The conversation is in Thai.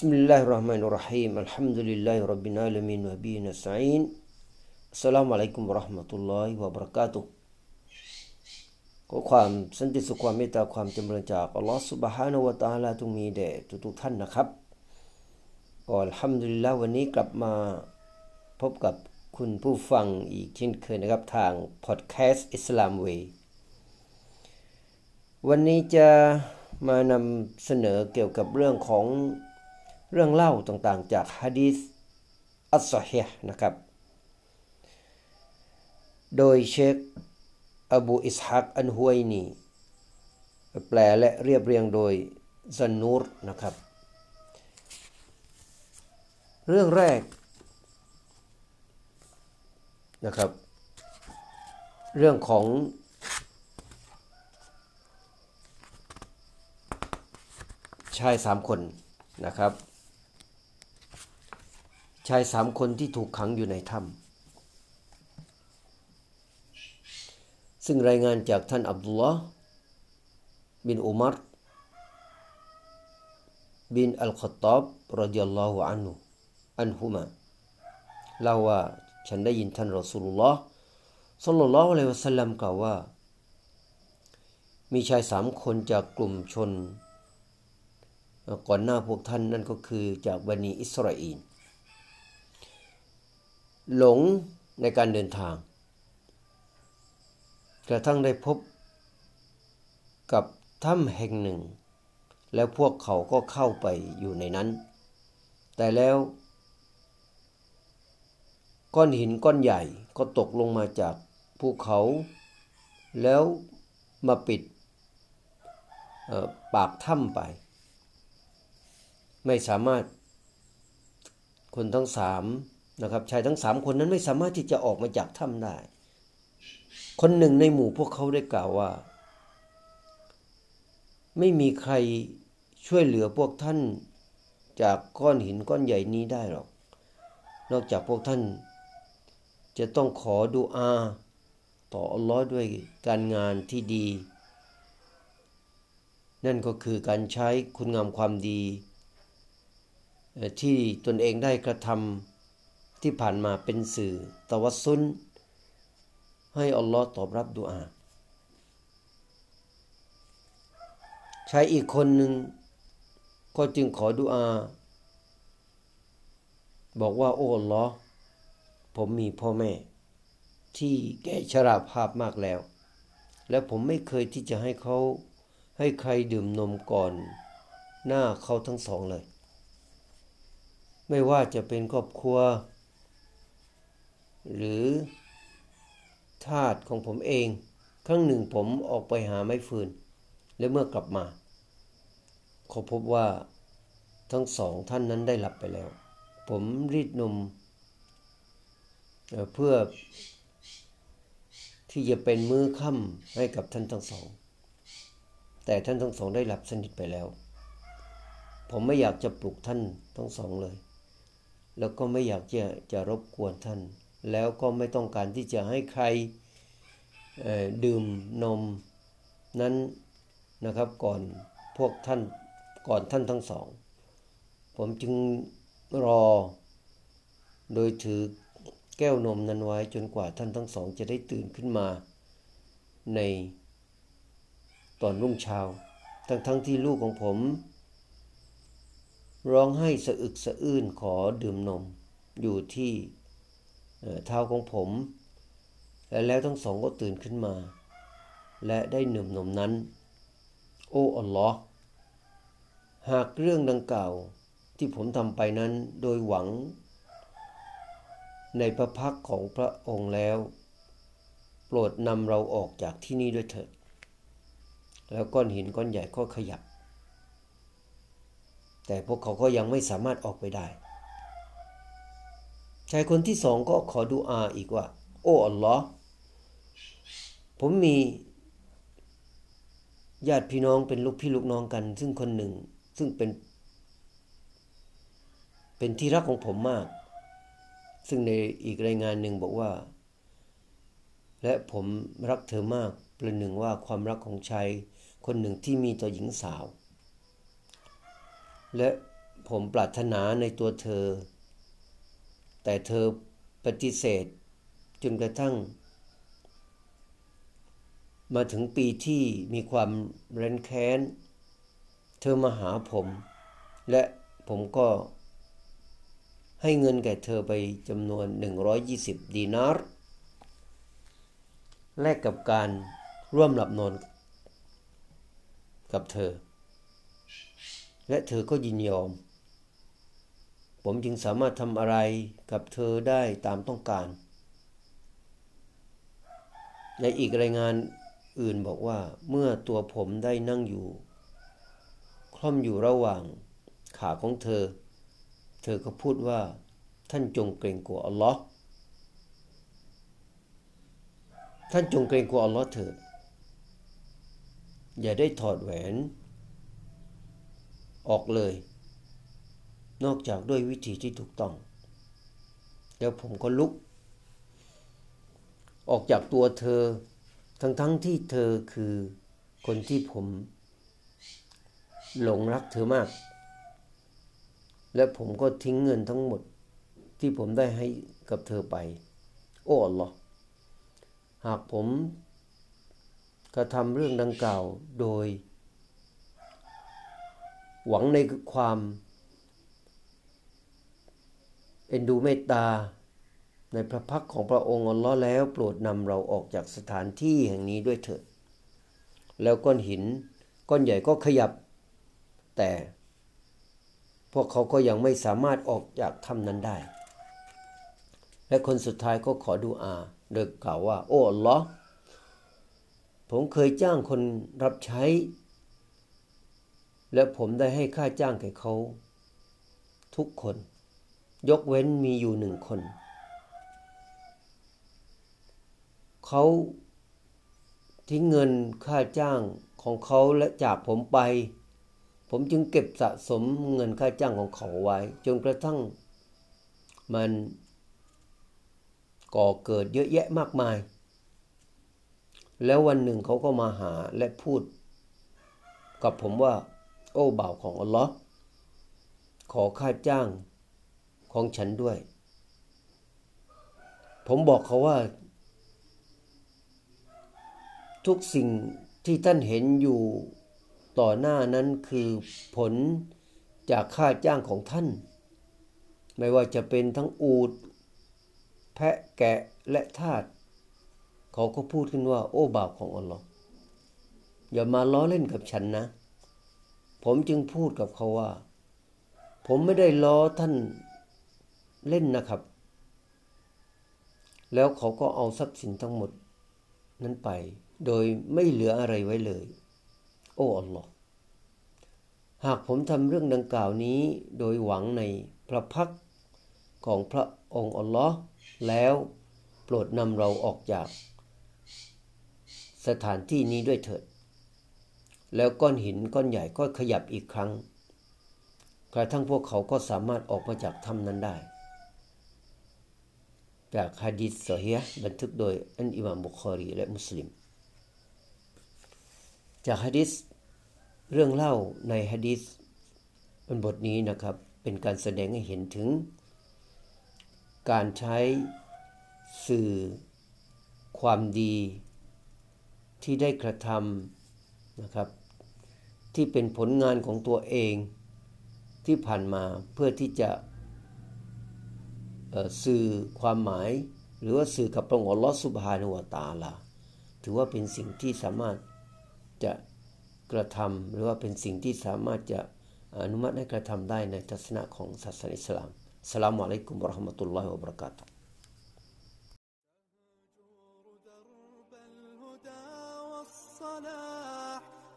بسم الله الرحمن الرحيم الحمد لله رب العالمين وبه نستعين السلام عليكم ورحمة الله وبركاته ขอความสันติสุขความเมตตาความจำเริญจากอัลลอฮฺสุบฮานะฮูวะตะอาลาจงมีแด่ทุกๆท่านนะครับก็อัลฮัมดุลิลละวันนี้กลับมาพบกับคุณผู้ฟังอีกเช่นเคยนะครับทางพอดแคสต์อิสลามเววันนี้จะมานำเสนอเกี่ยวกับเรื่องของ เรื่องเล่าต่างๆจากฮะดีษอัสซอฮีนะครับ โดยเชคอบูอิสฮักอันฮวยนีแปลและเรียบเรียงโดยซันนูรนะครับ เรื่องแรกนะครับ เรื่องของชายสามคนนะครับ ชายสามคนที่ถูกขังอยู่ในถ้ำซึ่งรายงานจากท่านอับดุลลอฮ์บินอุมัรบินอัลขตอบรดิยัลลอฮุอันฮุอันฮุมาเล่าว่าฉันได้ยินท่านรอสูลุลลอฮ์สัลลัลลอฮุอะลัยฮิวะสัลลัมกล่าวว่า มีชายสามคนจากกลุ่มชน ก่อนหน้าพวกท่านนั่นก็คือจากบันีอิสราเอล หลงในการเดินทางกระทั่งได้พบกับถ้ำแห่งหนึ่ง แล้วพวกเขาก็เข้าไปอยู่ในนั้น แต่แล้วก้อนหินก้อนใหญ่ก็ตกลงมาจากภูเขา แล้วมาปิดปากถ้ำไป ไม่สามารถคนทั้งสาม นะครับชายทั้งสามคนนั้นไม่สามารถที่จะออกมาจากถ้ำได้ คนหนึ่งในหมู่พวกเขาได้กล่าวว่า ไม่มีใครช่วยเหลือพวกท่านจากก้อนหินก้อนใหญ่นี้ได้หรอก นอกจากพวกท่าน จะต้องขอดูอา ต่ออัลลอฮ์ด้วยการงานที่ดี นั่นก็คือการใช้คุณงามความดี ที่ตนเองได้กระทำ ที่ผ่านมาเป็นสื่อตวัสุนให้อัลลอฮ์ตอบรับดูอาชายอีกคนหนึ่งก็จึงขอดุอา บอกว่า โอ้อัลลอฮ์ผมมีพ่อแม่ ที่แก่ชราภาพมากแล้ว และผมไม่เคยที่จะให้เขาให้ใครดื่มนมก่อน หน้าเขาทั้งสองเลย ไม่ว่าจะเป็นครอบครัว หรือทาสของผมเอง ครั้งหนึ่งผมออกไปหาไม้ฟืน และเมื่อกลับมาเขาพบว่าทั้งสองท่านนั้นได้หลับไปแล้ว ผมรีดนมเพื่อที่จะเป็นมื้อค่ำให้กับท่านทั้งสอง แต่ท่านทั้งสองได้หลับสนิทไปแล้ว ผมไม่อยากจะปลุกท่านทั้งสองเลย แล้วก็ไม่อยากจะจะรบกวนท่าน แล้วก็ไม่ต้องการที่จะให้ใครดื่มนมนั้นนะครับก่อนพวกท่านก่อนท่านทั้งสอง ผมจึงรอ โดยถือแก้วนมนั้นไว้จนกว่าท่านทั้งสองจะได้ตื่นขึ้นมา ในตอนรุ่งเช้า ทั้งทั้งที่ลูกของผม ร้องให้สะอึกสะอื้นขอดื่มนมอยู่ที่ เท้าของผม และแล้วทั้งสองก็ตื่นขึ้นมา และได้ดื่มนมนั้น โอ้อัลลอฮ์หากเรื่องดังกล่าวที่ผมทำไปนั้นโดยหวัง ในพระพักของพระองค์แล้ว โปรดนำเราออกจากที่นี่ด้วยเถิด แล้วก้อนหินก้อนใหญ่ก็ขยับ แต่พวกเขาก็ยังไม่สามารถออกไปได้ ชายคนที่สองก็ขอดูอาอีกว่า โอ้อัลลอฮ์ผมมีญาติพี่น้องเป็นลูกพี่ลูกน้องกัน ซึ่งคนหนึ่งซึ่งเป็น เป็นที่รักของผมมาก ซึ่งในอีกรายงานหนึ่งบอกว่า และผมรักเธอมากประหนึ่งว่าความรักของชายคนหนึ่งที่มีต่อหญิงสาว และผมปรารถนาในตัวเธอ แต่เธอปฏิเสธจนกระทั่ง มาถึงปีที่มีความเร้นแค้น เธอมาหาผม และผมก็ให้เงินแก่เธอไปจำนวน 120 ดีนาร์แลกกับการร่วมหลับนอนกับเธอ และเธอก็ยินยอม ผมจึงสามารถทำอะไรกับเธอได้ตามต้องการ ในอีกรายงานอื่นบอกว่าเมื่อตัวผมได้นั่งอยู่ คล่อมอยู่ระหว่างขาของเธอ เธอก็พูดว่าท่านจงเกรงกลัวอัลลอฮ์ท่านจงเกรงกลัวอัลลอฮ์เถิด อย่าได้ถอดแหวน ออกเลย นอกจากด้วยวิธีที่ถูกต้อง แล้วผมก็ลุก ออกจากตัวเธอ ทั้งๆทที่เธอคือคนที่ผมหลงรักเธอมาก และผมก็ทิ้งเงินทั้งหมดที่ผมได้ให้กับเธอไป โอ้หรอหากผมกระทำเรื่องดังกล่าวโดย หวังในความ เอ็นดูเมตตา ในพระพักของพระองค์อัลลอฮ์แล้วโปรดนำเราออกจากสถานที่แห่งนี้ด้วยเถิด แล้วก้อนหินก้อนใหญ่ก็ขยับ แต่พวกเขาก็ยังไม่สามารถออกจากถ้ำนั้นได้ และคนสุดท้ายก็ขอดูอา โดยกล่าวว่า โอ้อัลลอฮ์ผมเคยจ้างคนรับใช้ และผมได้ให้ค่าจ้างแก่เขา ทุกคน ยกเว้นมีอยู่หนึ่งคน เขาทิ้งเงินค่าจ้างของเขาและจากผมไป ผมจึงเก็บสะสมเงินค่าจ้างของเขาไว้ จนกระทั่งมันก่อเกิดเยอะแยะมากมาย แล้ววันหนึ่งเขาก็มาหาและพูด กับผมว่า โอ้บ่าวของอัลลอฮ์ขอค่าจ้าง ของฉันด้วย ผมบอกเขาว่า ทุกสิ่งที่ท่านเห็นอยู่ต่อหน้านั้นคือผลจากค่าจ้างของท่าน ไม่ว่าจะเป็นทั้งอูด แพะแกะและทาสเขาก็พูดขึ้นว่า โอ้บาปของอัลลอฮ์อย่ามาล้อเล่นกับฉันนะ ผมจึงพูดกับเขาว่า ผมไม่ได้ล้อท่าน เล่นนะครับ แล้วเขาก็เอาทรัพย์สินทั้งหมดนั้นไป โดยไม่เหลืออะไรไว้เลย โอ้อัลลอฮ์หากผมทำเรื่องดังกล่าวนี้โดยหวังในพระพักของพระองค์อัลลอฮ์แล้วโปรดนำเราออกจาก สถานที่นี้ด้วยเถิด แล้วก้อนหินก้อนใหญ่ก็ขยับอีกครั้งกระทั่งพวกเขาก็สามารถออกมาจากถ้ำนั้นได้ จากฮะดิษสเฮียบันทึกโดยอันอิมามบุคอรีและมุสลิม จากฮะดิษเรื่องเล่าในฮะดิษเป็นบทนี้นะครับ เป็นการแสดงให้เห็นถึง การใช้สื่อความดีที่ได้กระทำนะครับ ที่เป็นผลงานของตัวเองที่ผ่านมาเพื่อที่จะ สื่อความหมาย หรือว่าสื่อกับพระองค์ลอสุบฮานุวตาลาถือว่าเป็นสิ่งที่สามารถจะกระทำหรือว่าเป็นสิ่งที่สามารถจะอนุมัติให้กระทำได้ในทัศนะของศาสนาอิสลามสลามอะลัยกุมราะห์มะตุลลอฮิวะบราะกาตุ